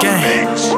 gang,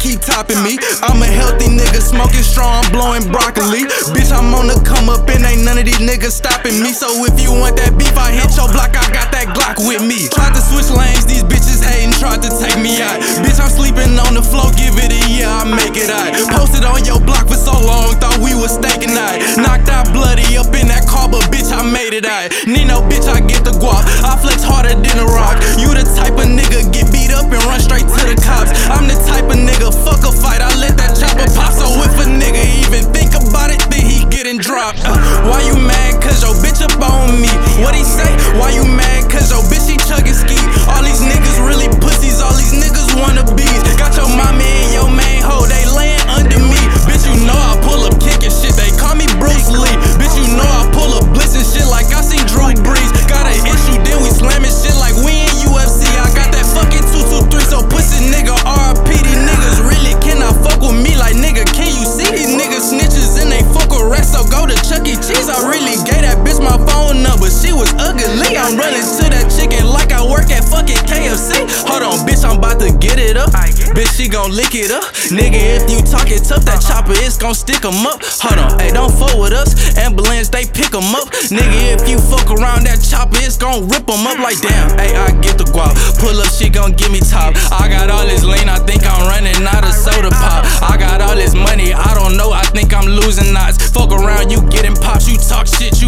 keep topping me. I'm a healthy nigga, smoking strong, blowing broccoli. Bitch, I'm on the come up, and ain't none of these niggas stopping me. So if you want that beef, I hit your block, I got that Glock with me. Tried to switch lanes, these bitches hating, tried to take me out. Bitch, I'm sleeping on the floor, give it a year, I make it out. Posted on your block for so long, thought we was staking out. Knocked out bloody up in that car, but bitch, I made it out. Nino, bitch, I get the guap. Dropped. Uh, why you mad? Cause your bitch up on me. What he say? Why you mad? Cause your bitch he chugging ski. Gon' lick it up. Nigga, if you talking tough, that chopper is gon' stick 'em up. Hold on, hey, don't fuck with us. Ambulance, they pick 'em up. Nigga, if you fuck around that chopper, it's gon' rip 'em up like damn. Hey, I get the guap. Pull up, she gon' give me top. I got all this lean, I think I'm running out of soda pop. I got all this money, I don't know, I think I'm losing knots. Fuck around, you getting pops, you talk shit,